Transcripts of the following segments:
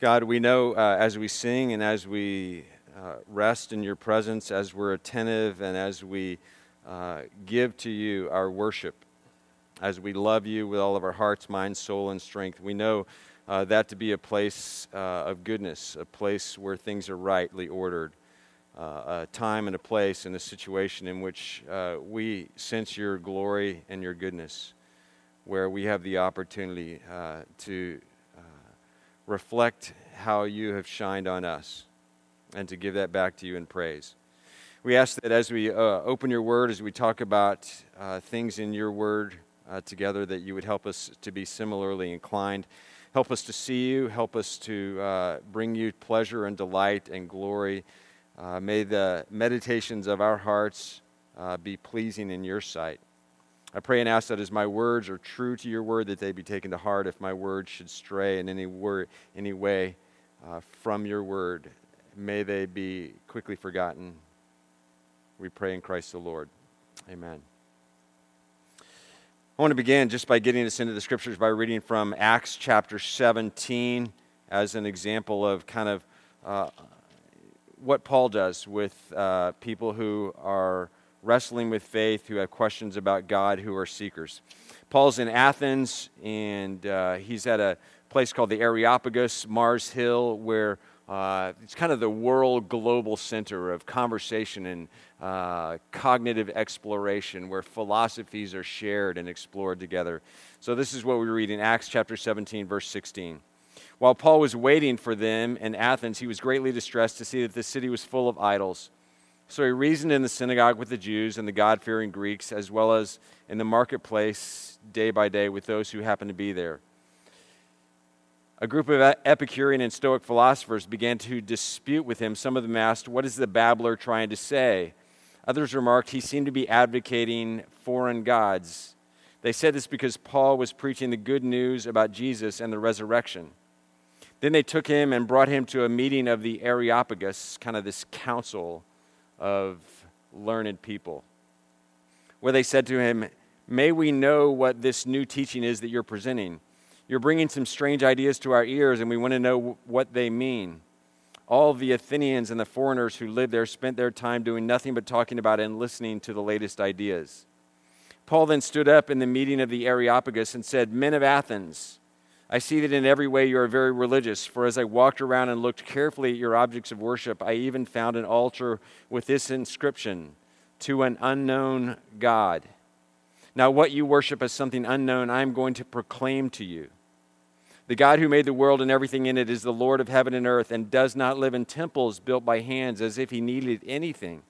God, we know uh, as we sing and as we uh, rest in your presence, as we're attentive and as we uh, give to you our worship, as we love you with all of our hearts, mind, soul, and strength, we know uh, that to be a place uh, of goodness, a place where things are rightly ordered, uh, a time and a place and a situation in which we sense your glory and your goodness, where we have the opportunity to reflect how you have shined on us and to give that back to you in praise. We ask that as we uh, open your word, as we talk about uh, things in your word uh, together, that you would help us to be similarly inclined. Help us to see you. Help us to uh, bring you pleasure and delight and glory. Uh, may the meditations of our hearts uh, be pleasing in your sight. I pray and ask that as my words are true to your word, that they be taken to heart. If my words should stray in any, word, any way uh, from your word, may they be quickly forgotten. We pray in Christ the Lord. Amen. I want to begin just by getting us into the scriptures by reading from Acts chapter 17 as an example of kind of uh, what Paul does with uh, people who are wrestling with faith, who have questions about God, who are seekers. Paul's in Athens, and uh, he's at a place called the Areopagus, Mars Hill, where uh, it's kind of the world global center of conversation and uh, cognitive exploration, where philosophies are shared and explored together. So, this is what we read in Acts chapter 17, verse 16. While Paul was waiting for them in Athens, he was greatly distressed to see that the city was full of idols. So he reasoned in the synagogue with the Jews and the God fearing Greeks, as well as in the marketplace day by day with those who happened to be there. A group of Epicurean and Stoic philosophers began to dispute with him. Some of them asked, What is the babbler trying to say? Others remarked, He seemed to be advocating foreign gods. They said this because Paul was preaching the good news about Jesus and the resurrection. Then they took him and brought him to a meeting of the Areopagus, kind of this council of learned people, where they said to him, May we know what this new teaching is that you're presenting. You're bringing some strange ideas to our ears, and we want to know what they mean. All the Athenians and the foreigners who lived there spent their time doing nothing but talking about and listening to the latest ideas. Paul then stood up in the meeting of the Areopagus and said, Men of Athens, I see that in every way you are very religious, for as I walked around and looked carefully at your objects of worship, I even found an altar with this inscription To an unknown God. Now, what you worship as something unknown, I am going to proclaim to you. The God who made the world and everything in it is the Lord of heaven and earth and does not live in temples built by hands as if he needed anything,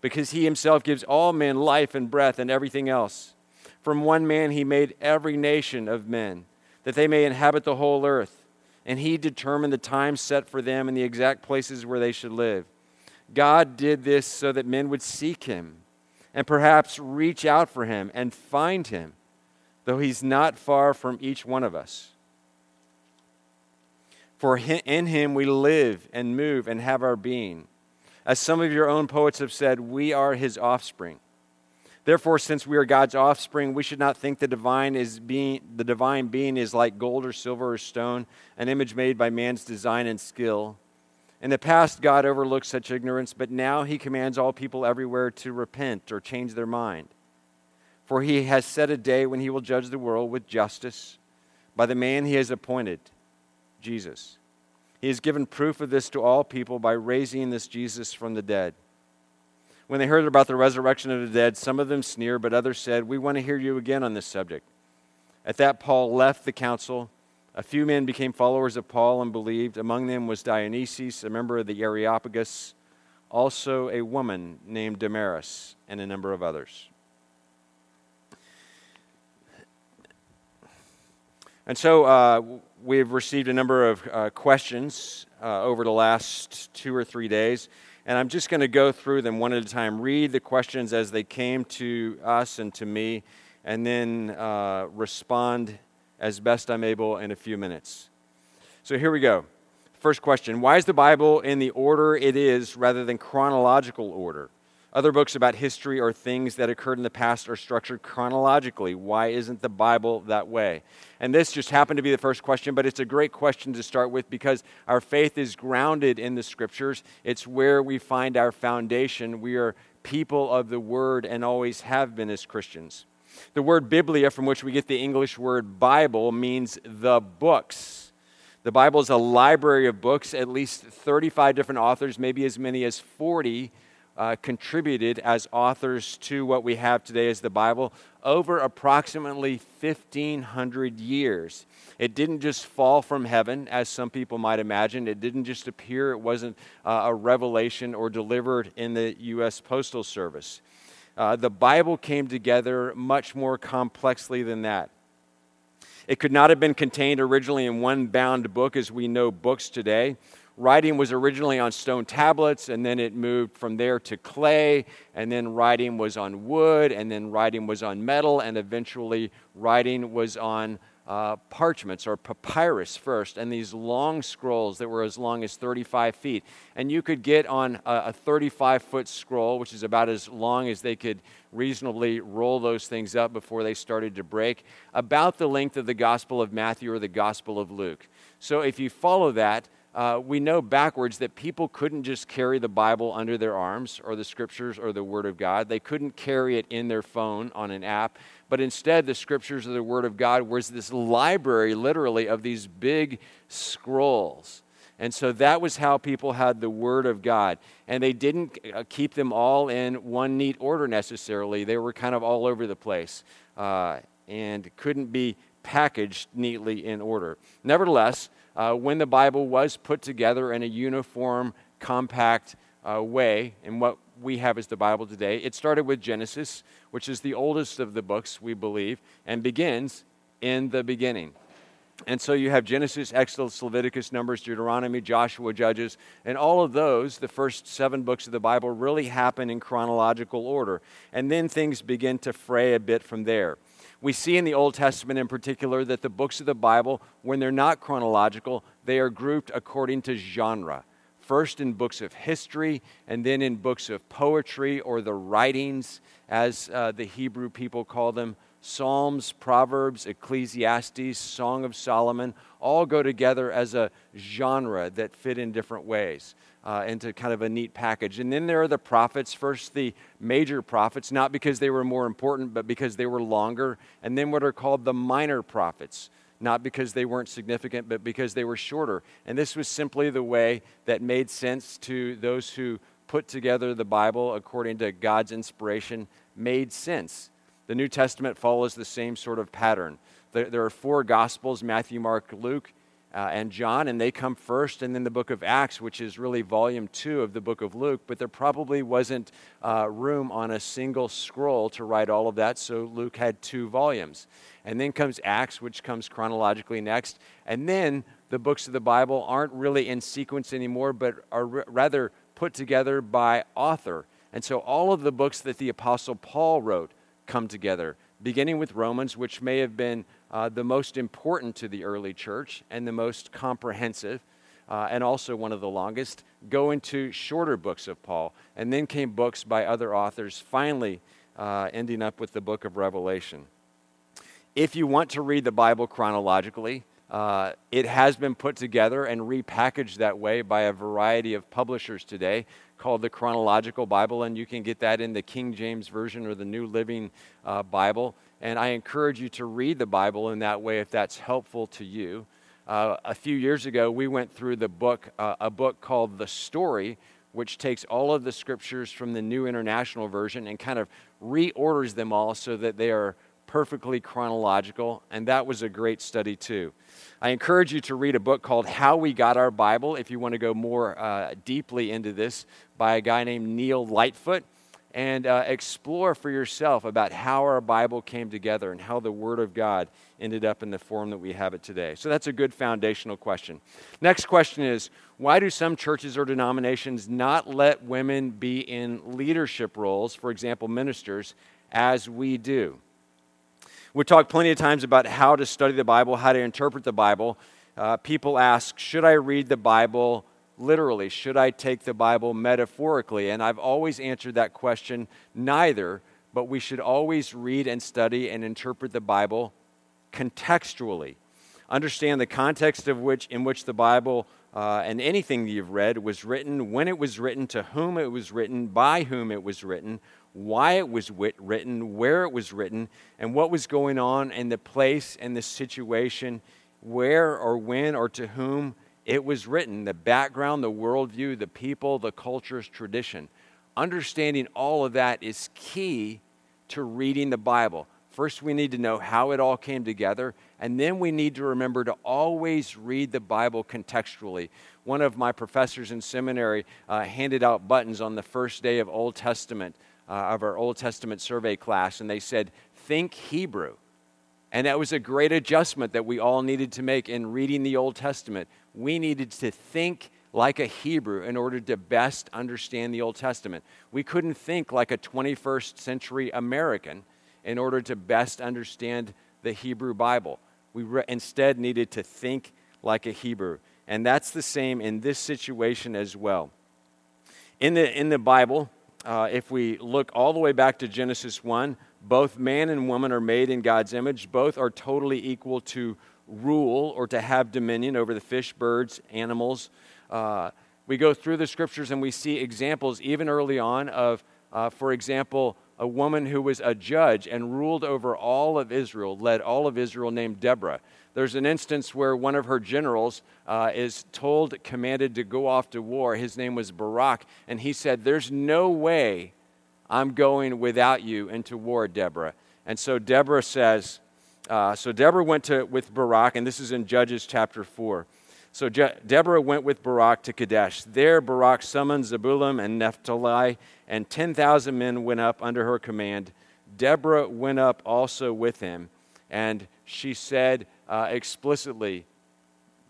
because he himself gives all men life and breath and everything else. From one man he made every nation of men that they may inhabit the whole earth. And he determined the time set for them and the exact places where they should live. God did this so that men would seek him and perhaps reach out for him and find him, though he's not far from each one of us. For in him we live and move and have our being. As some of your own poets have said, we are his offspring. Therefore, since we are God's offspring, we should not think the divine is being the divine being is like gold or silver or stone, an image made by man's design and skill. In the past, God overlooked such ignorance, but now he commands all people everywhere to repent or change their mind. For he has set a day when he will judge the world with justice by the man he has appointed, Jesus. He has given proof of this to all people by raising this Jesus from the dead. When they heard about the resurrection of the dead, some of them sneered, but others said, We want to hear you again on this subject. At that, Paul left the council. A few men became followers of Paul and believed. Among them was Dionysius, a member of the Areopagus, also a woman named Damaris, and a number of others. And so uh, we've received a number of uh, questions uh, over the last two or three days. And I'm just going to go through them one at a time, read the questions as they came to us and to me, and then uh, respond as best I'm able in a few minutes. So here we go. First question Why is the Bible in the order it is rather than chronological order? Other books about history or things that occurred in the past are structured chronologically. Why isn't the Bible that way? And this just happened to be the first question, but it's a great question to start with because our faith is grounded in the scriptures. It's where we find our foundation. We are people of the word and always have been as Christians. The word biblia, from which we get the English word Bible, means the books. The Bible is a library of books, at least 35 different authors, maybe as many as 40 uh, contributed as authors to what we have today as the Bible over approximately 1,500 years. It didn't just fall from heaven, as some people might imagine. It didn't just appear, it wasn't uh, a revelation or delivered in the U.S. Postal Service. Uh, the Bible came together much more complexly than that. It could not have been contained originally in one bound book as we know books today. Writing was originally on stone tablets, and then it moved from there to clay, and then writing was on wood, and then writing was on metal, and eventually writing was on uh, parchments or papyrus first, and these long scrolls that were as long as 35 feet. And you could get on a 35 foot scroll, which is about as long as they could reasonably roll those things up before they started to break, about the length of the Gospel of Matthew or the Gospel of Luke. So if you follow that, uh, we know backwards that people couldn't just carry the Bible under their arms or the scriptures or the Word of God. They couldn't carry it in their phone on an app. But instead, the scriptures or the Word of God was this library, literally, of these big scrolls. And so that was how people had the Word of God. And they didn't uh, keep them all in one neat order necessarily, they were kind of all over the place uh, and couldn't be packaged neatly in order. Nevertheless, uh, when the Bible was put together in a uniform, compact uh, way, in what we have as the Bible today, it started with Genesis, which is the oldest of the books, we believe, and begins in the beginning. And so you have Genesis, Exodus, Leviticus, Numbers, Deuteronomy, Joshua, Judges, and all of those, the first seven books of the Bible, really happen in chronological order. And then things begin to fray a bit from there. We see in the Old Testament in particular that the books of the Bible, when they're not chronological, they are grouped according to genre. First in books of history, and then in books of poetry or the writings, as uh, the Hebrew people call them. Psalms, Proverbs, Ecclesiastes, Song of Solomon all go together as a genre that fit in different ways uh, into kind of a neat package. And then there are the prophets, first the major prophets, not because they were more important, but because they were longer. And then what are called the minor prophets, not because they weren't significant, but because they were shorter. And this was simply the way that made sense to those who put together the Bible according to God's inspiration, made sense. The New Testament follows the same sort of pattern. There, there are four Gospels Matthew, Mark, Luke uh, and John, and they come first, and then the book of Acts, which is really volume two of the book of Luke. But there probably wasn't uh, room on a single scroll to write all of that, so Luke had two volumes. And then comes Acts, which comes chronologically next. And then the books of the Bible aren't really in sequence anymore, but are r- rather put together by author. And so all of the books that the Apostle Paul wrote come together, beginning with Romans, which may have been uh, the most important to the early church and the most comprehensive, uh, and also one of the longest, go into shorter books of Paul. And then came books by other authors, finally uh, ending up with the book of Revelation. If you want to read the Bible chronologically, uh, it has been put together and repackaged that way by a variety of publishers today called the Chronological Bible, and you can get that in the King James Version or the New Living uh, Bible. And I encourage you to read the Bible in that way if that's helpful to you. Uh, a few years ago, we went through the book, uh, a book called The Story, which takes all of the scriptures from the New International Version and kind of reorders them all so that they are perfectly chronological. And that was a great study, too. I encourage you to read a book called How We Got Our Bible if you want to go more uh, deeply into this by a guy named Neil Lightfoot and uh, explore for yourself about how our Bible came together and how the Word of God ended up in the form that we have it today. So that's a good foundational question. Next question is why do some churches or denominations not let women be in leadership roles, for example, ministers, as we do? We talk plenty of times about how to study the Bible, how to interpret the Bible. Uh, people ask, should I read the Bible literally? Should I take the Bible metaphorically? And I've always answered that question neither, but we should always read and study and interpret the Bible contextually. Understand the context of which in which the Bible uh, and anything you've read was written, when it was written, to whom it was written, by whom it was written, why it was wit- written, where it was written, and what was going on in the place and the situation, where or when or to whom it was written, the background, the worldview, the people, the culture's tradition. Understanding all of that is key to reading the Bible. First, we need to know how it all came together, and then we need to remember to always read the Bible contextually. One of my professors in seminary uh, handed out buttons on the first day of Old Testament, uh, of our Old Testament survey class, and they said, Think Hebrew. And that was a great adjustment that we all needed to make in reading the Old Testament. We needed to think like a Hebrew in order to best understand the Old Testament. We couldn't think like a 21st century American in order to best understand the Hebrew Bible. We re- instead needed to think like a Hebrew. And that's the same in this situation as well. In the, in the Bible, uh, if we look all the way back to Genesis 1, both man and woman are made in God's image. Both are totally equal to rule or to have dominion over the fish, birds, animals. Uh, we go through the scriptures and we see examples, even early on, of, uh, for example, a woman who was a judge and ruled over all of Israel, led all of Israel, named Deborah. There's an instance where one of her generals uh, is told, commanded to go off to war. His name was Barak, and he said, There's no way I'm going without you into war, Deborah. And so Deborah says, uh, So Deborah went to, with Barak, and this is in Judges chapter 4. So Je- Deborah went with Barak to Kadesh. There, Barak summoned Zebulun and Naphtali, and 10,000 men went up under her command. Deborah went up also with him, and she said uh, explicitly,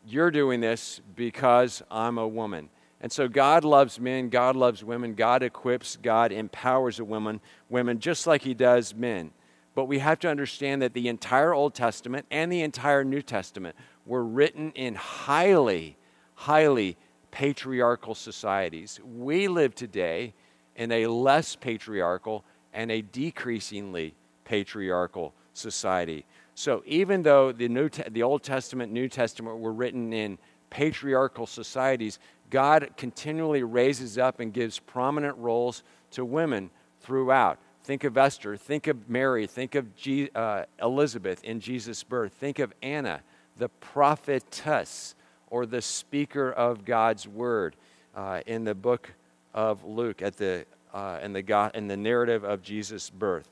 You're doing this because I'm a woman. And so God loves men, God loves women, God equips, God empowers a woman, women just like he does men. But we have to understand that the entire Old Testament and the entire New Testament were written in highly, highly patriarchal societies. We live today in a less patriarchal and a decreasingly patriarchal society. So even though the, New Te- the Old Testament, New Testament were written in patriarchal societies, God continually raises up and gives prominent roles to women throughout. Think of Esther, think of Mary, think of G- uh, Elizabeth in Jesus' birth, think of Anna the prophetess or the speaker of God's word uh, in the book of Luke at the, uh, in, the in the narrative of Jesus' birth.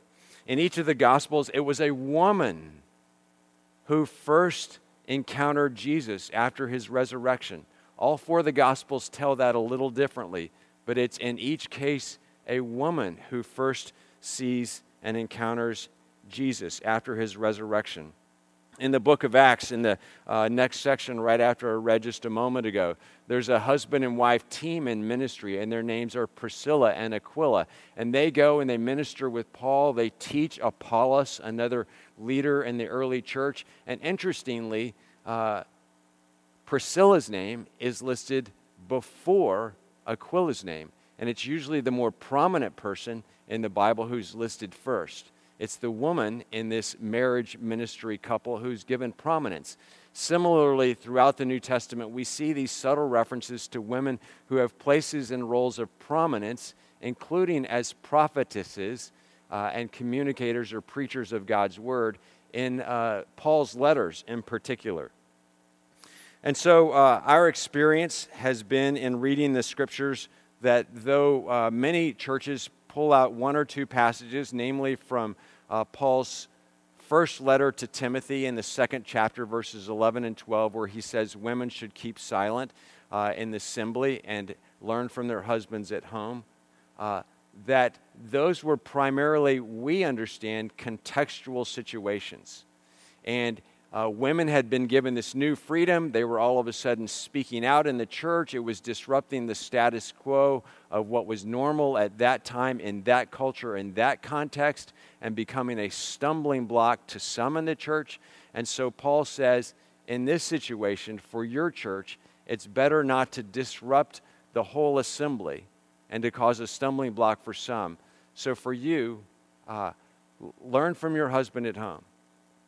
In each of the Gospels, it was a woman who first encountered Jesus after his resurrection. All four of the Gospels tell that a little differently, but it's in each case a woman who first sees and encounters Jesus after his resurrection in the book of Acts, in the uh, next section, right after I read just a moment ago, there's a husband and wife team in ministry, and their names are Priscilla and Aquila. And they go and they minister with Paul. They teach Apollos, another leader in the early church. And interestingly, uh, Priscilla's name is listed before Aquila's name. And it's usually the more prominent person in the Bible who's listed first. It's the woman in this marriage ministry couple who's given prominence. Similarly, throughout the New Testament, we see these subtle references to women who have places and roles of prominence, including as prophetesses uh, and communicators or preachers of God's word in uh, Paul's letters in particular. And so, uh, our experience has been in reading the scriptures that though uh, many churches pull out one or two passages, namely from uh, Paul's first letter to Timothy in the second chapter, verses 11 and 12, where he says women should keep silent uh, in the assembly and learn from their husbands at home. Uh, that those were primarily, we understand, contextual situations. And uh, women had been given this new freedom. They were all of a sudden speaking out in the church. It was disrupting the status quo of what was normal at that time in that culture, in that context, and becoming a stumbling block to some in the church. And so Paul says, in this situation, for your church, it's better not to disrupt the whole assembly and to cause a stumbling block for some. So for you, uh, learn from your husband at home.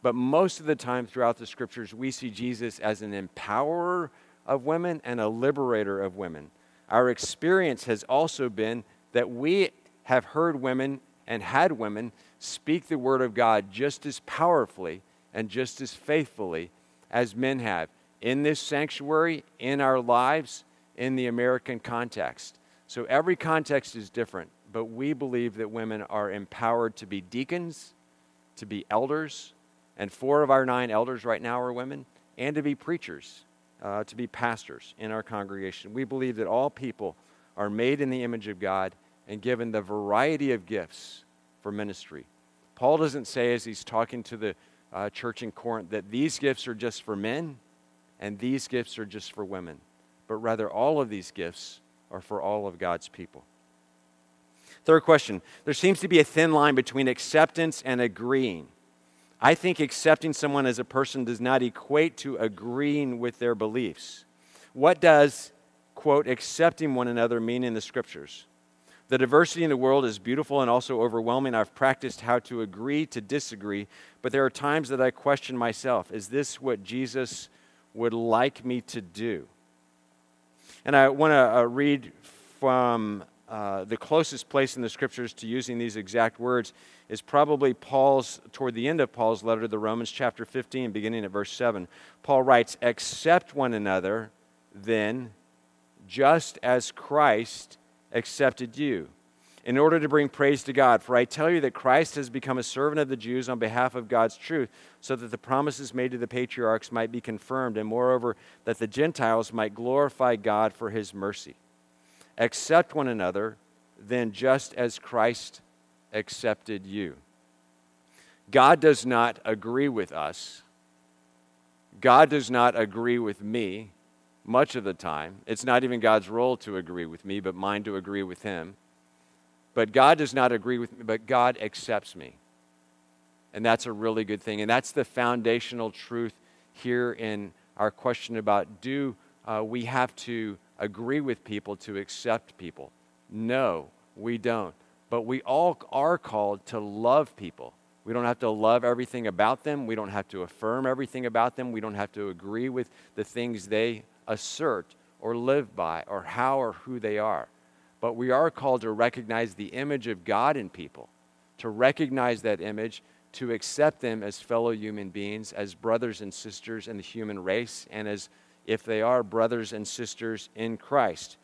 But most of the time throughout the scriptures, we see Jesus as an empowerer of women and a liberator of women. Our experience has also been that we have heard women and had women speak the word of God just as powerfully and just as faithfully as men have in this sanctuary, in our lives, in the American context. So every context is different, but we believe that women are empowered to be deacons, to be elders, and four of our nine elders right now are women, and to be preachers, uh, to be pastors in our congregation. We believe that all people are made in the image of God and given the variety of gifts for ministry. Paul doesn't say, as he's talking to the uh, church in Corinth, that these gifts are just for men and these gifts are just for women, but rather all of these gifts are for all of God's people. Third question there seems to be a thin line between acceptance and agreeing. I think accepting someone as a person does not equate to agreeing with their beliefs. What does, quote, accepting one another mean in the scriptures? The diversity in the world is beautiful and also overwhelming. I've practiced how to agree to disagree, but there are times that I question myself is this what Jesus would like me to do? And I want to uh, read from uh, the closest place in the scriptures to using these exact words is probably Paul's, toward the end of Paul's letter to the Romans, chapter 15, beginning at verse 7. Paul writes, Accept one another, then, just as Christ accepted you, in order to bring praise to God. For I tell you that Christ has become a servant of the Jews on behalf of God's truth, so that the promises made to the patriarchs might be confirmed, and moreover, that the Gentiles might glorify God for his mercy. Accept one another, then, just as Christ accepted you. God does not agree with us. God does not agree with me much of the time. It's not even God's role to agree with me, but mine to agree with Him. But God does not agree with me, but God accepts me. And that's a really good thing. And that's the foundational truth here in our question about do uh, we have to agree with people to accept people? No, we don't. But we all are called to love people. We don't have to love everything about them. We don't have to affirm everything about them. We don't have to agree with the things they assert or live by or how or who they are. But we are called to recognize the image of God in people, to recognize that image, to accept them as fellow human beings, as brothers and sisters in the human race, and as if they are brothers and sisters in Christ.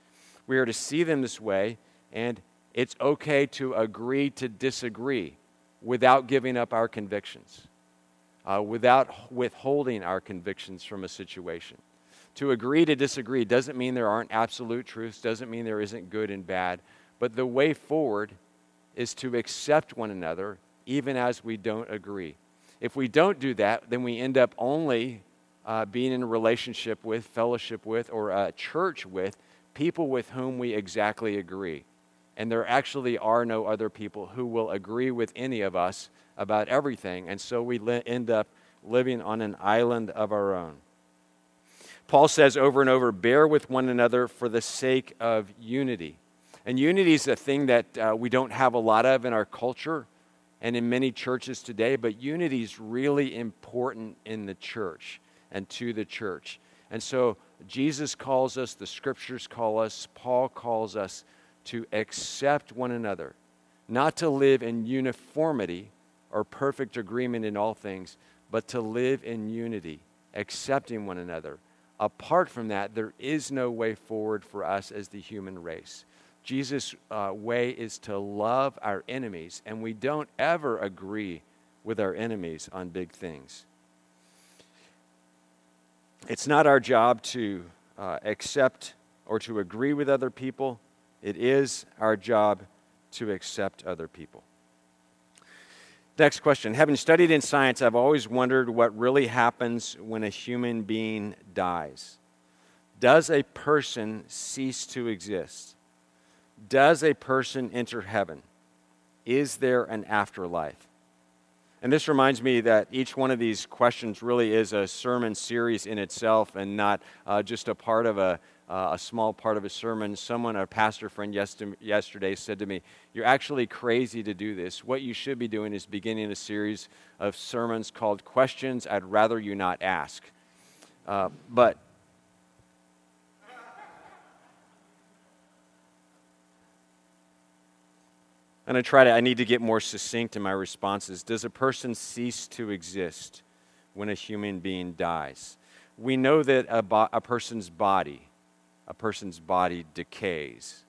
We are to see them this way, and it's okay to agree to disagree without giving up our convictions, uh, without withholding our convictions from a situation. To agree to disagree doesn't mean there aren't absolute truths, doesn't mean there isn't good and bad, but the way forward is to accept one another even as we don't agree. If we don't do that, then we end up only uh, being in a relationship with, fellowship with, or a church with people with whom we exactly agree. And there actually are no other people who will agree with any of us about everything. And so we li- end up living on an island of our own. Paul says over and over, bear with one another for the sake of unity. And unity is a thing that uh, we don't have a lot of in our culture and in many churches today, but unity is really important in the church and to the church. And so Jesus calls us, the scriptures call us, Paul calls us to accept one another, not to live in uniformity or perfect agreement in all things, but to live in unity, accepting one another apart from that, there is no way forward for us as the human race. Jesus' uh, way is to love our enemies, and we don't ever agree with our enemies on big things. It's not our job to uh, accept or to agree with other people, it is our job to accept other people. Next question. Having studied in science, I've always wondered what really happens when a human being dies. Does a person cease to exist? Does a person enter heaven? Is there an afterlife? And this reminds me that each one of these questions really is a sermon series in itself and not uh, just a part of a, uh, a small part of a sermon. Someone, a pastor friend yesterday, said to me, You're actually crazy to do this. What you should be doing is beginning a series of sermons called Questions I'd Rather You Not Ask. Uh, but I try to, I need to get more succinct in my responses. Does a person cease to exist when a human being dies? We know that a, bo- a person's body, a person's body decays.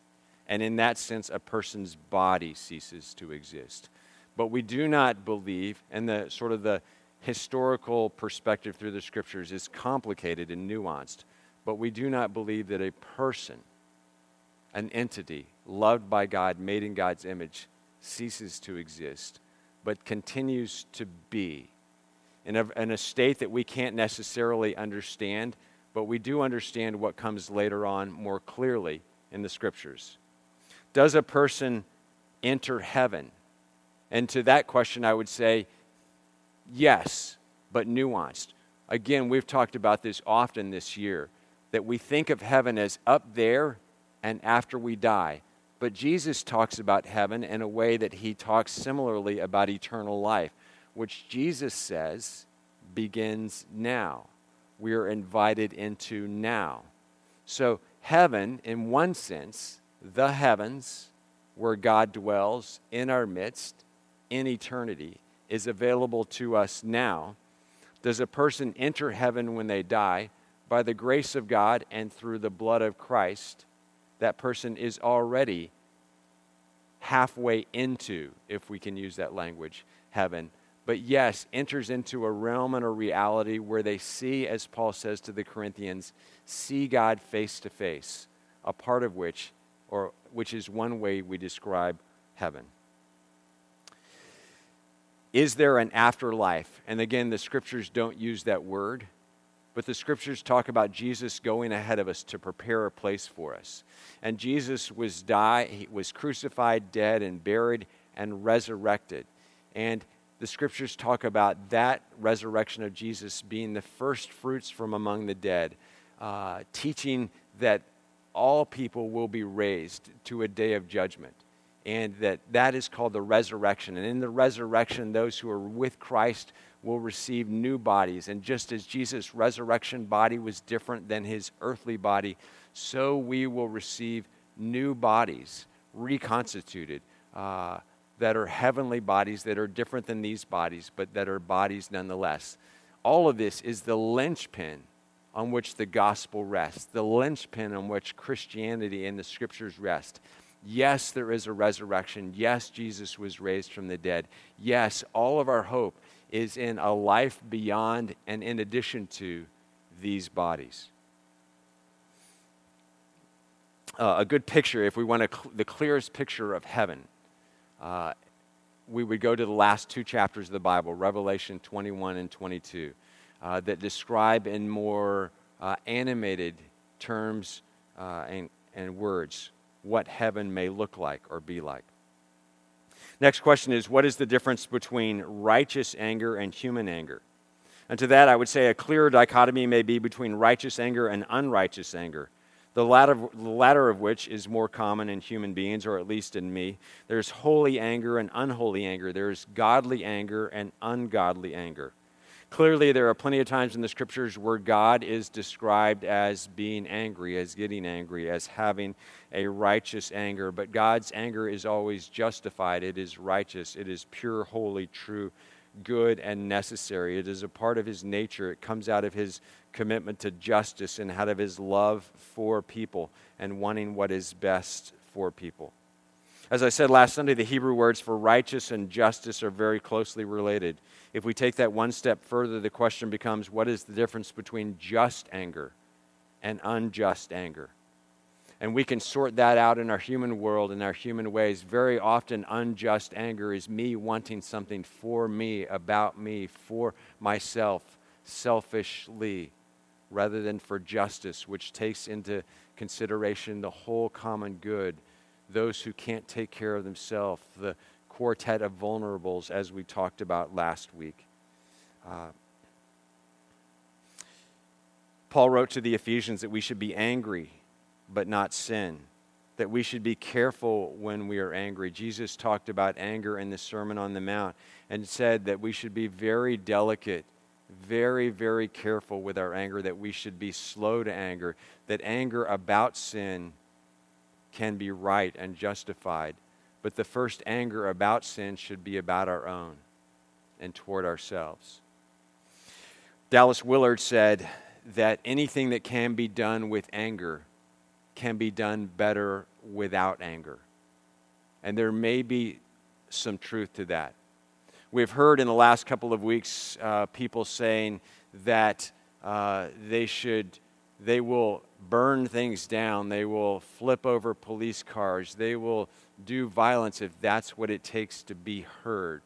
And in that sense, a person's body ceases to exist. But we do not believe, and the sort of the historical perspective through the scriptures is complicated and nuanced, but we do not believe that a person, an entity, loved by God, made in God's image, ceases to exist, but continues to be in a, in a state that we can't necessarily understand, but we do understand what comes later on more clearly in the scriptures. Does a person enter heaven? And to that question, I would say yes, but nuanced. Again, we've talked about this often this year that we think of heaven as up there and after we die. But Jesus talks about heaven in a way that he talks similarly about eternal life, which Jesus says begins now. We are invited into now. So, heaven, in one sense, the heavens, where God dwells in our midst in eternity, is available to us now. Does a person enter heaven when they die? By the grace of God and through the blood of Christ, that person is already halfway into, if we can use that language, heaven. But yes, enters into a realm and a reality where they see, as Paul says to the Corinthians, see God face to face, a part of which, or which is one way we describe heaven. Is there an afterlife? And again, the scriptures don't use that word. But the scriptures talk about Jesus going ahead of us to prepare a place for us. And Jesus was die, he was crucified, dead, and buried, and resurrected. And the scriptures talk about that resurrection of Jesus being the first fruits from among the dead, uh, teaching that all people will be raised to a day of judgment and that that is called the resurrection and in the resurrection those who are with christ will receive new bodies. And just as Jesus' resurrection body was different than his earthly body, so we will receive new bodies, reconstituted, uh, that are heavenly bodies that are different than these bodies, but that are bodies nonetheless. All of this is the linchpin on which the gospel rests, the linchpin on which Christianity and the scriptures rest. Yes, there is a resurrection. Yes, Jesus was raised from the dead. Yes, all of our hope is in a life beyond and in addition to these bodies. Uh, a good picture, if we want cl- the clearest picture of heaven, uh, we would go to the last two chapters of the Bible, Revelation 21 and 22, uh, that describe in more uh, animated terms uh, and, and words what heaven may look like or be like. Next question is what is the difference between righteous anger and human anger? And to that, I would say a clear dichotomy may be between righteous anger and unrighteous anger. The latter, the latter of which is more common in human beings, or at least in me. There's holy anger and unholy anger. There's godly anger and ungodly anger. Clearly, there are plenty of times in the scriptures where God is described as being angry, as getting angry, as having a righteous anger. But God's anger is always justified, it is righteous, it is pure, holy, true, good, and necessary. It is a part of His nature. It comes out of His commitment to justice and out of His love for people and wanting what is best for people. As I said last Sunday, the Hebrew words for righteous and justice are very closely related. If we take that one step further, the question becomes what is the difference between just anger and unjust anger? And we can sort that out in our human world, in our human ways. Very often, unjust anger is me wanting something for me, about me, for myself, selfishly, rather than for justice, which takes into consideration the whole common good, those who can't take care of themselves, the quartet of vulnerables as we talked about last week. Uh, Paul wrote to the Ephesians that we should be angry but not sin, that we should be careful when we are angry. Jesus talked about anger in the Sermon on the Mount and said that we should be very delicate, very, very careful with our anger, that we should be slow to anger, that anger about sin can be right and justified. But the first anger about sin should be about our own and toward ourselves. Dallas Willard said that anything that can be done with anger can be done better without anger. And there may be some truth to that. We've heard in the last couple of weeks uh, people saying that uh, they should, they will burn things down, they will flip over police cars, they will do violence if that's what it takes to be heard.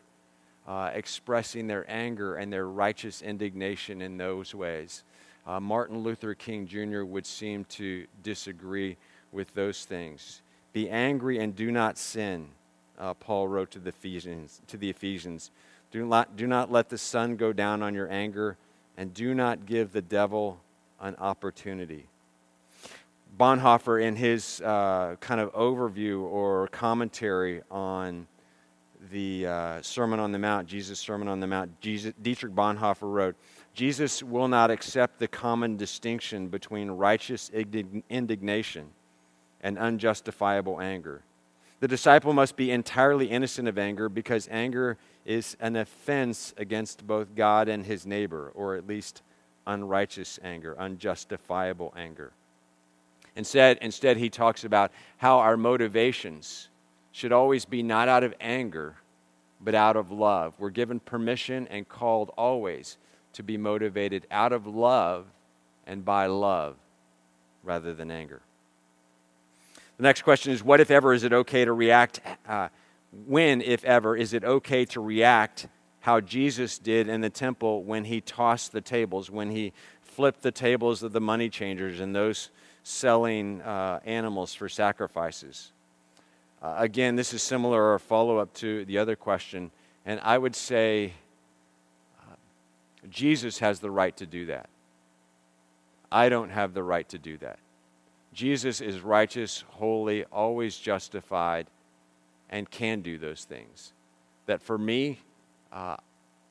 Uh, expressing their anger and their righteous indignation in those ways. Uh, Martin Luther King Jr. would seem to disagree with those things. Be angry and do not sin, uh, Paul wrote to the Ephesians. To the Ephesians. Do, not, do not let the sun go down on your anger, and do not give the devil an opportunity. Bonhoeffer, in his uh, kind of overview or commentary on the uh, Sermon on the Mount, Jesus' Sermon on the Mount, Jesus, Dietrich Bonhoeffer wrote, Jesus will not accept the common distinction between righteous indignation and unjustifiable anger. The disciple must be entirely innocent of anger because anger is an offense against both God and his neighbor, or at least unrighteous anger, unjustifiable anger. Instead, instead, he talks about how our motivations should always be not out of anger, but out of love. We're given permission and called always to be motivated out of love and by love rather than anger. The next question is what if ever is it okay to react? Uh, when, if ever, is it okay to react how Jesus did in the temple when he tossed the tables, when he flipped the tables of the money changers and those selling uh, animals for sacrifices? Uh, again, this is similar or follow up to the other question, and I would say Jesus has the right to do that. I don't have the right to do that. Jesus is righteous, holy, always justified, and can do those things. That for me, uh,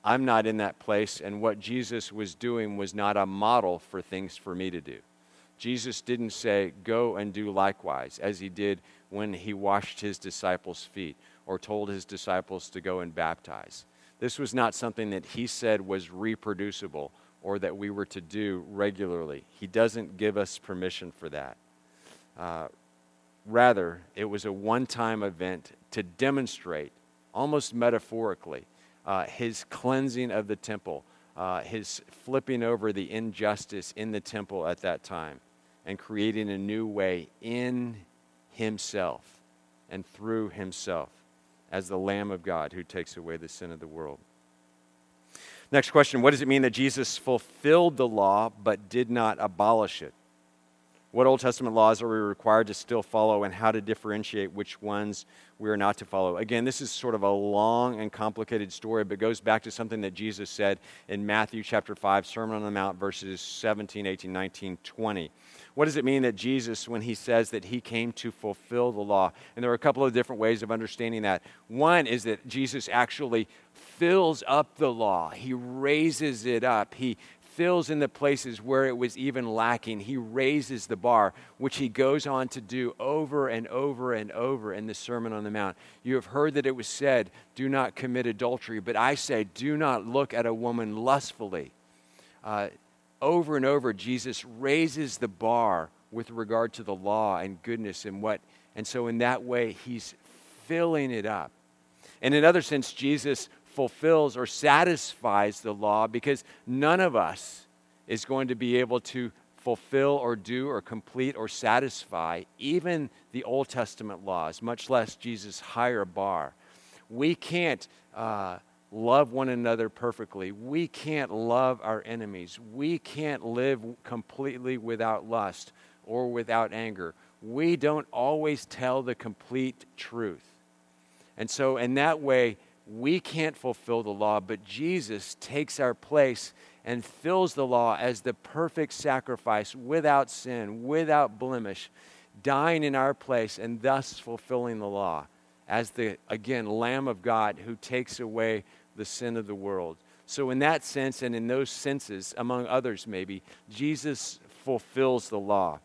I'm not in that place, and what Jesus was doing was not a model for things for me to do. Jesus didn't say, Go and do likewise, as he did when he washed his disciples' feet or told his disciples to go and baptize. This was not something that he said was reproducible or that we were to do regularly. He doesn't give us permission for that. Uh, rather, it was a one time event to demonstrate, almost metaphorically, uh, his cleansing of the temple, uh, his flipping over the injustice in the temple at that time, and creating a new way in himself and through himself as the Lamb of God who takes away the sin of the world. Next question What does it mean that Jesus fulfilled the law but did not abolish it? What Old Testament laws are we required to still follow, and how to differentiate which ones we are not to follow? Again, this is sort of a long and complicated story, but goes back to something that Jesus said in Matthew chapter 5, Sermon on the Mount, verses 17, 18, 19, 20. What does it mean that Jesus, when he says that he came to fulfill the law? And there are a couple of different ways of understanding that. One is that Jesus actually fills up the law, he raises it up, he fills in the places where it was even lacking. He raises the bar, which he goes on to do over and over and over in the Sermon on the Mount. You have heard that it was said, Do not commit adultery, but I say, Do not look at a woman lustfully. Uh, over and over, Jesus raises the bar with regard to the law and goodness and what. And so, in that way, he's filling it up. And in another sense, Jesus fulfills or satisfies the law because none of us is going to be able to fulfill or do or complete or satisfy even the Old Testament laws, much less Jesus' higher bar. We can't uh, love one another perfectly. We can't love our enemies. We can't live completely without lust or without anger. We don't always tell the complete truth. And so, in that way, we can't fulfill the law, but Jesus takes our place and fills the law as the perfect sacrifice without sin, without blemish, dying in our place and thus fulfilling the law as the, again, Lamb of God who takes away the sin of the world. So, in that sense, and in those senses, among others maybe, Jesus fulfills the law.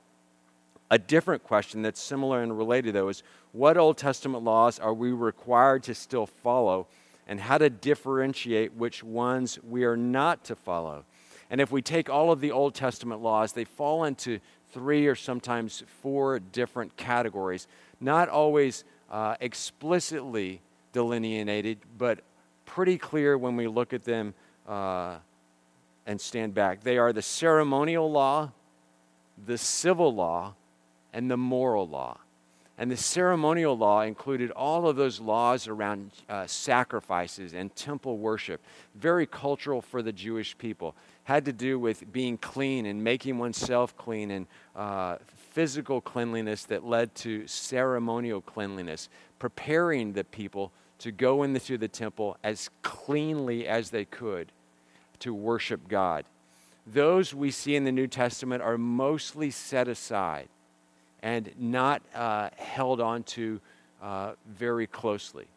A different question that's similar and related, though, is what Old Testament laws are we required to still follow, and how to differentiate which ones we are not to follow? And if we take all of the Old Testament laws, they fall into three or sometimes four different categories, not always uh, explicitly delineated, but pretty clear when we look at them uh, and stand back. They are the ceremonial law, the civil law, and the moral law. And the ceremonial law included all of those laws around uh, sacrifices and temple worship, very cultural for the Jewish people. Had to do with being clean and making oneself clean and uh, physical cleanliness that led to ceremonial cleanliness, preparing the people to go into the temple as cleanly as they could to worship God. Those we see in the New Testament are mostly set aside and not uh, held on to uh, very closely.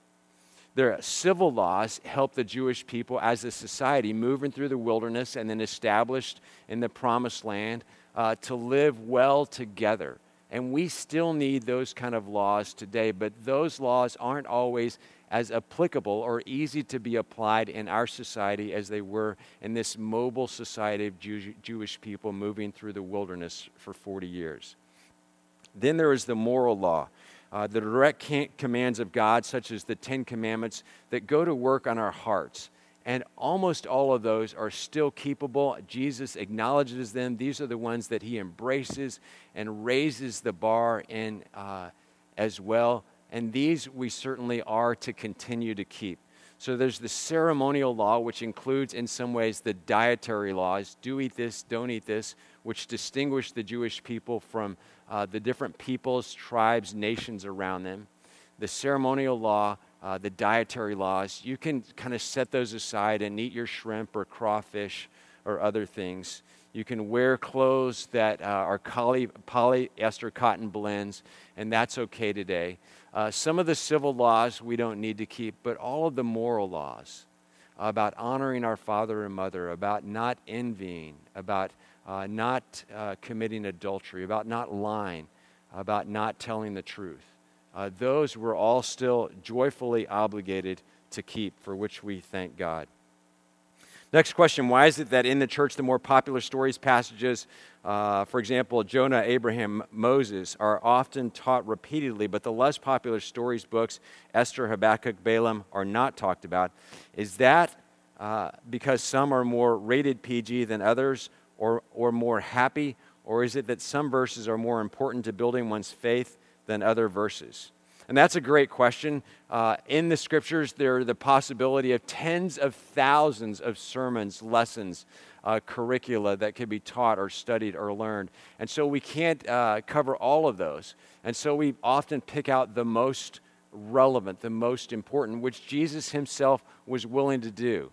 Their civil laws help the Jewish people as a society moving through the wilderness and then established in the promised land uh, to live well together. And we still need those kind of laws today, but those laws aren't always as applicable or easy to be applied in our society as they were in this mobile society of Jew- Jewish people moving through the wilderness for 40 years. Then there is the moral law. Uh, the direct commands of God, such as the Ten Commandments, that go to work on our hearts. And almost all of those are still keepable. Jesus acknowledges them. These are the ones that he embraces and raises the bar in uh, as well. And these we certainly are to continue to keep. So there's the ceremonial law, which includes, in some ways, the dietary laws do eat this, don't eat this, which distinguish the Jewish people from uh, the different peoples, tribes, nations around them. The ceremonial law uh, the dietary laws, you can kind of set those aside and eat your shrimp or crawfish or other things. You can wear clothes that uh, are poly, polyester cotton blends, and that's okay today. Uh, some of the civil laws we don't need to keep, but all of the moral laws about honoring our father and mother, about not envying, about uh, not uh, committing adultery, about not lying, about not telling the truth uh, those we're all still joyfully obligated to keep, for which we thank God. Next question Why is it that in the church, the more popular stories, passages, uh, for example, Jonah, Abraham, Moses, are often taught repeatedly, but the less popular stories, books, Esther, Habakkuk, Balaam, are not talked about? Is that uh, because some are more rated PG than others, or, or more happy? Or is it that some verses are more important to building one's faith than other verses? And that's a great question. Uh, in the scriptures, there are the possibility of tens of thousands of sermons, lessons, uh, curricula that can be taught or studied or learned. And so we can't uh, cover all of those. And so we often pick out the most relevant, the most important, which Jesus himself was willing to do.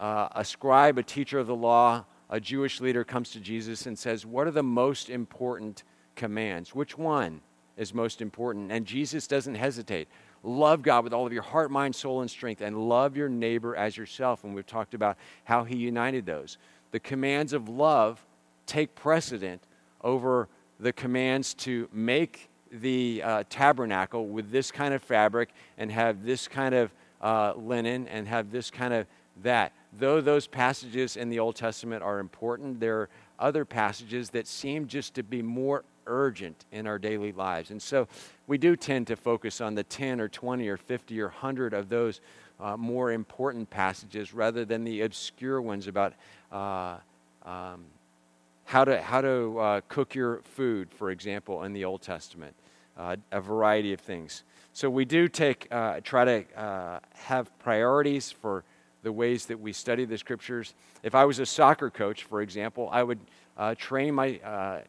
Uh, a scribe, a teacher of the law, a Jewish leader comes to Jesus and says, What are the most important commands? Which one? is most important. And Jesus doesn't hesitate. Love God with all of your heart, mind, soul, and strength, and love your neighbor as yourself. And we've talked about how he united those. The commands of love take precedent over the commands to make the uh, tabernacle with this kind of fabric and have this kind of uh, linen and have this kind of that. Though those passages in the Old Testament are important, there are other passages that seem just to be more urgent in our daily lives. And so we do tend to focus on the 10 or 20 or 50 or 100 of those uh, more important passages rather than the obscure ones about uh, um, how to, how to uh, cook your food, for example, in the Old Testament, uh, a variety of things. So we do take, uh, try to uh, have priorities for the ways that we study the scriptures. If I was a soccer coach, for example, I would uh, train my uh,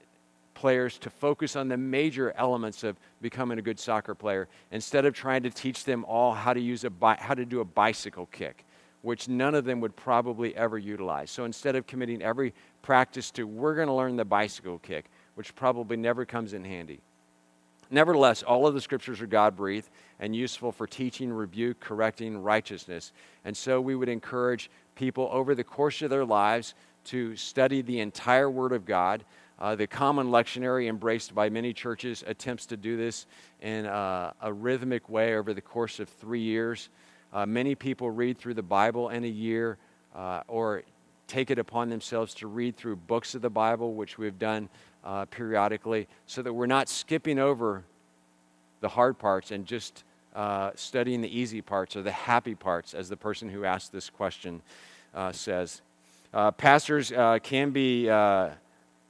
players to focus on the major elements of becoming a good soccer player instead of trying to teach them all how to use a bi- how to do a bicycle kick which none of them would probably ever utilize. So instead of committing every practice to we're going to learn the bicycle kick, which probably never comes in handy. Nevertheless, all of the scriptures are God breathed and useful for teaching, rebuke, correcting righteousness. And so we would encourage people over the course of their lives to study the entire Word of God. Uh, the common lectionary, embraced by many churches, attempts to do this in uh, a rhythmic way over the course of three years. Uh, many people read through the Bible in a year uh, or take it upon themselves to read through books of the Bible, which we've done uh, periodically, so that we're not skipping over the hard parts and just uh, studying the easy parts or the happy parts, as the person who asked this question says. Uh, pastors uh, can be uh,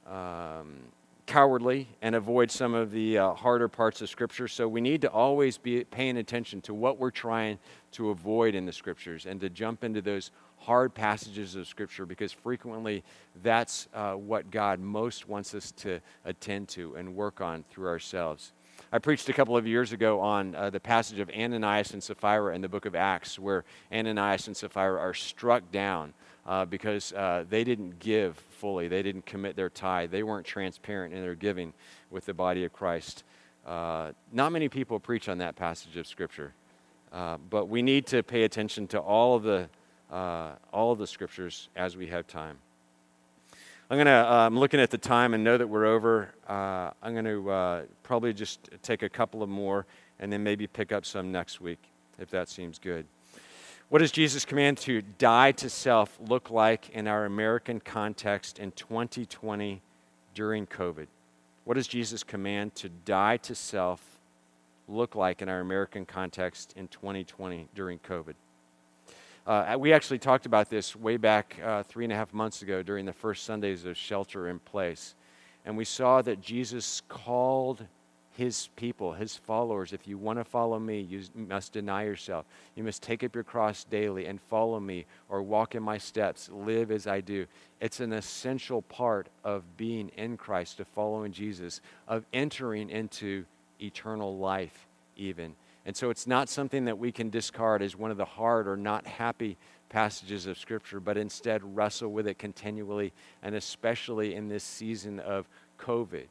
um, cowardly and avoid some of the uh, harder parts of Scripture, so we need to always be paying attention to what we're trying to avoid in the Scriptures and to jump into those hard passages of Scripture because frequently that's uh, what God most wants us to attend to and work on through ourselves. I preached a couple of years ago on uh, the passage of Ananias and Sapphira in the book of Acts, where Ananias and Sapphira are struck down uh, because uh, they didn't give fully. They didn't commit their tithe. They weren't transparent in their giving with the body of Christ. Uh, not many people preach on that passage of Scripture, uh, but we need to pay attention to all of the uh, all of the scriptures as we have time. I'm gonna. Uh, I'm looking at the time and know that we're over. I'm going to probably just take a couple of more and then maybe pick up some next week if that seems good. What does Jesus' command to die to self look like in our American context in 2020 during COVID? What does Jesus' command to die to self look like in our American context in 2020 during COVID? Uh, we actually talked about this way back uh, three and a half months ago during the first Sundays of shelter in place. And we saw that Jesus called his people, his followers. If you want to follow me, you must deny yourself. You must take up your cross daily and follow me or walk in my steps, live as I do. It's an essential part of being in Christ, of following Jesus, of entering into eternal life, even. And so it's not something that we can discard as one of the hard or not happy passages of Scripture, but instead wrestle with it continually, and especially in this season of COVID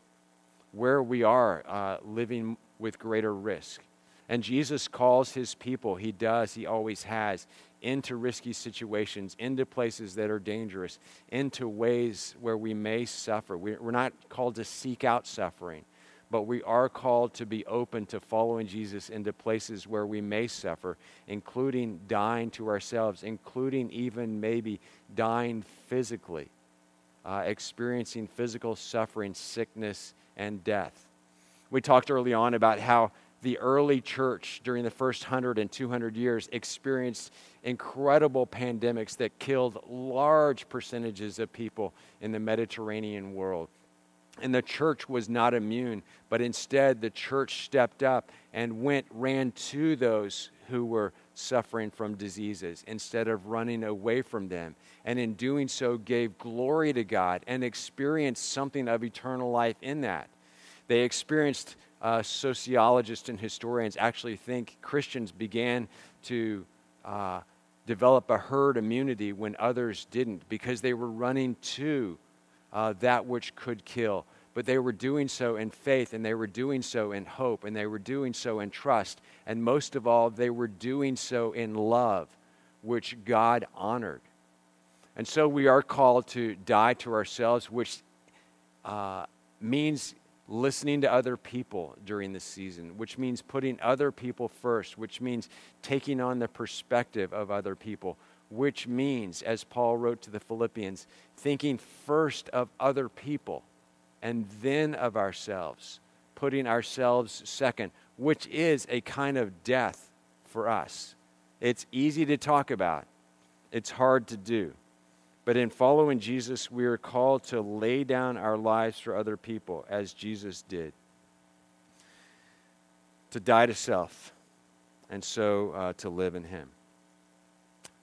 where we are uh, living with greater risk. And Jesus calls his people, he does, he always has, into risky situations, into places that are dangerous, into ways where we may suffer. We're not called to seek out suffering, but we are called to be open to following Jesus into places where we may suffer, including dying to ourselves, including even maybe dying physically, uh, experiencing physical suffering, sickness, and death. We talked early on about how the early church during the first 100 and 200 years experienced incredible pandemics that killed large percentages of people in the Mediterranean world. And the church was not immune, but instead the church stepped up and went, ran to those who were suffering from diseases instead of running away from them. And in doing so, gave glory to God and experienced something of eternal life in that. They experienced, uh, sociologists and historians actually think Christians began to uh, develop a herd immunity when others didn't because they were running to uh, that which could kill but they were doing so in faith and they were doing so in hope and they were doing so in trust. And most of all, they were doing so in love, which God honored. And so we are called to die to ourselves, which uh, means listening to other people during this season, which means putting other people first, which means taking on the perspective of other people, which means, as Paul wrote to the Philippians, thinking first of other people and then of ourselves, putting ourselves second, which is a kind of death for us. It's easy to talk about, it's hard to do. But in following Jesus, we are called to lay down our lives for other people as Jesus did. To die to self, and so uh, to live in Him.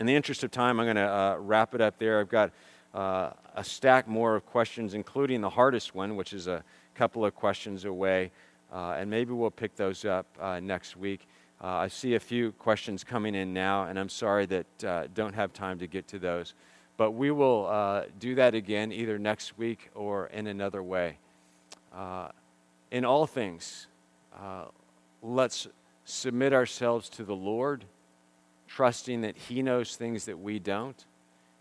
In the interest of time, I'm going to uh, wrap it up there. I've got uh, a stack more of questions, including the hardest one, which is a couple of questions away. Uh, and maybe we'll pick those up uh, next week. Uh, I see a few questions coming in now, and I'm sorry that uh, don't have time to get to those. But we will do that again either next week or in another way. In all things, let's submit ourselves to the Lord, trusting that He knows things that we don't,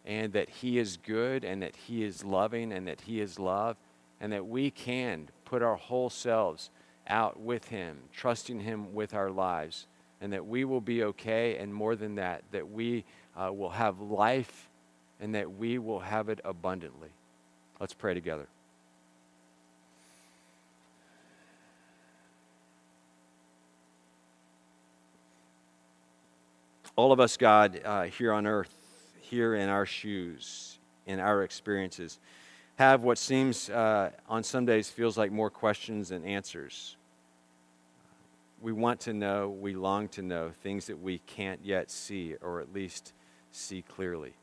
and that He is good, and that He is loving, and that He is love, and that we can put our whole selves out with Him, trusting Him with our lives, and that we will be okay, and more than that, that we uh, will have life and that we will have it abundantly. Let's pray together. All of us, God, uh, here on earth, here in our shoes, in our experiences, have what seems uh, on some days feels like more questions than answers we want to know, we long to know things that we can't yet see, or at least see clearly.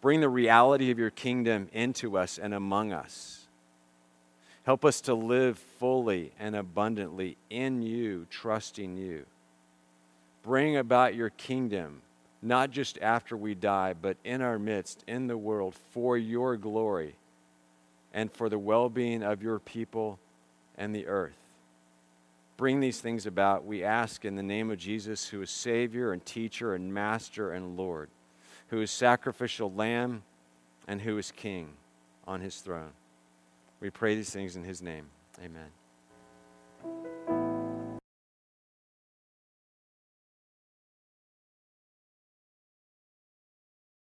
Bring the reality of your kingdom into us and among us. Help us to live fully and abundantly in you, trusting you. Bring about your kingdom, not just after we die, but in our midst, in the world, for your glory and for the well being of your people and the earth bring these things about, we ask in the name of Jesus, who is Savior and teacher and Master and Lord, who is sacrificial lamb and who is King on his throne. We pray these things in his name. Amen.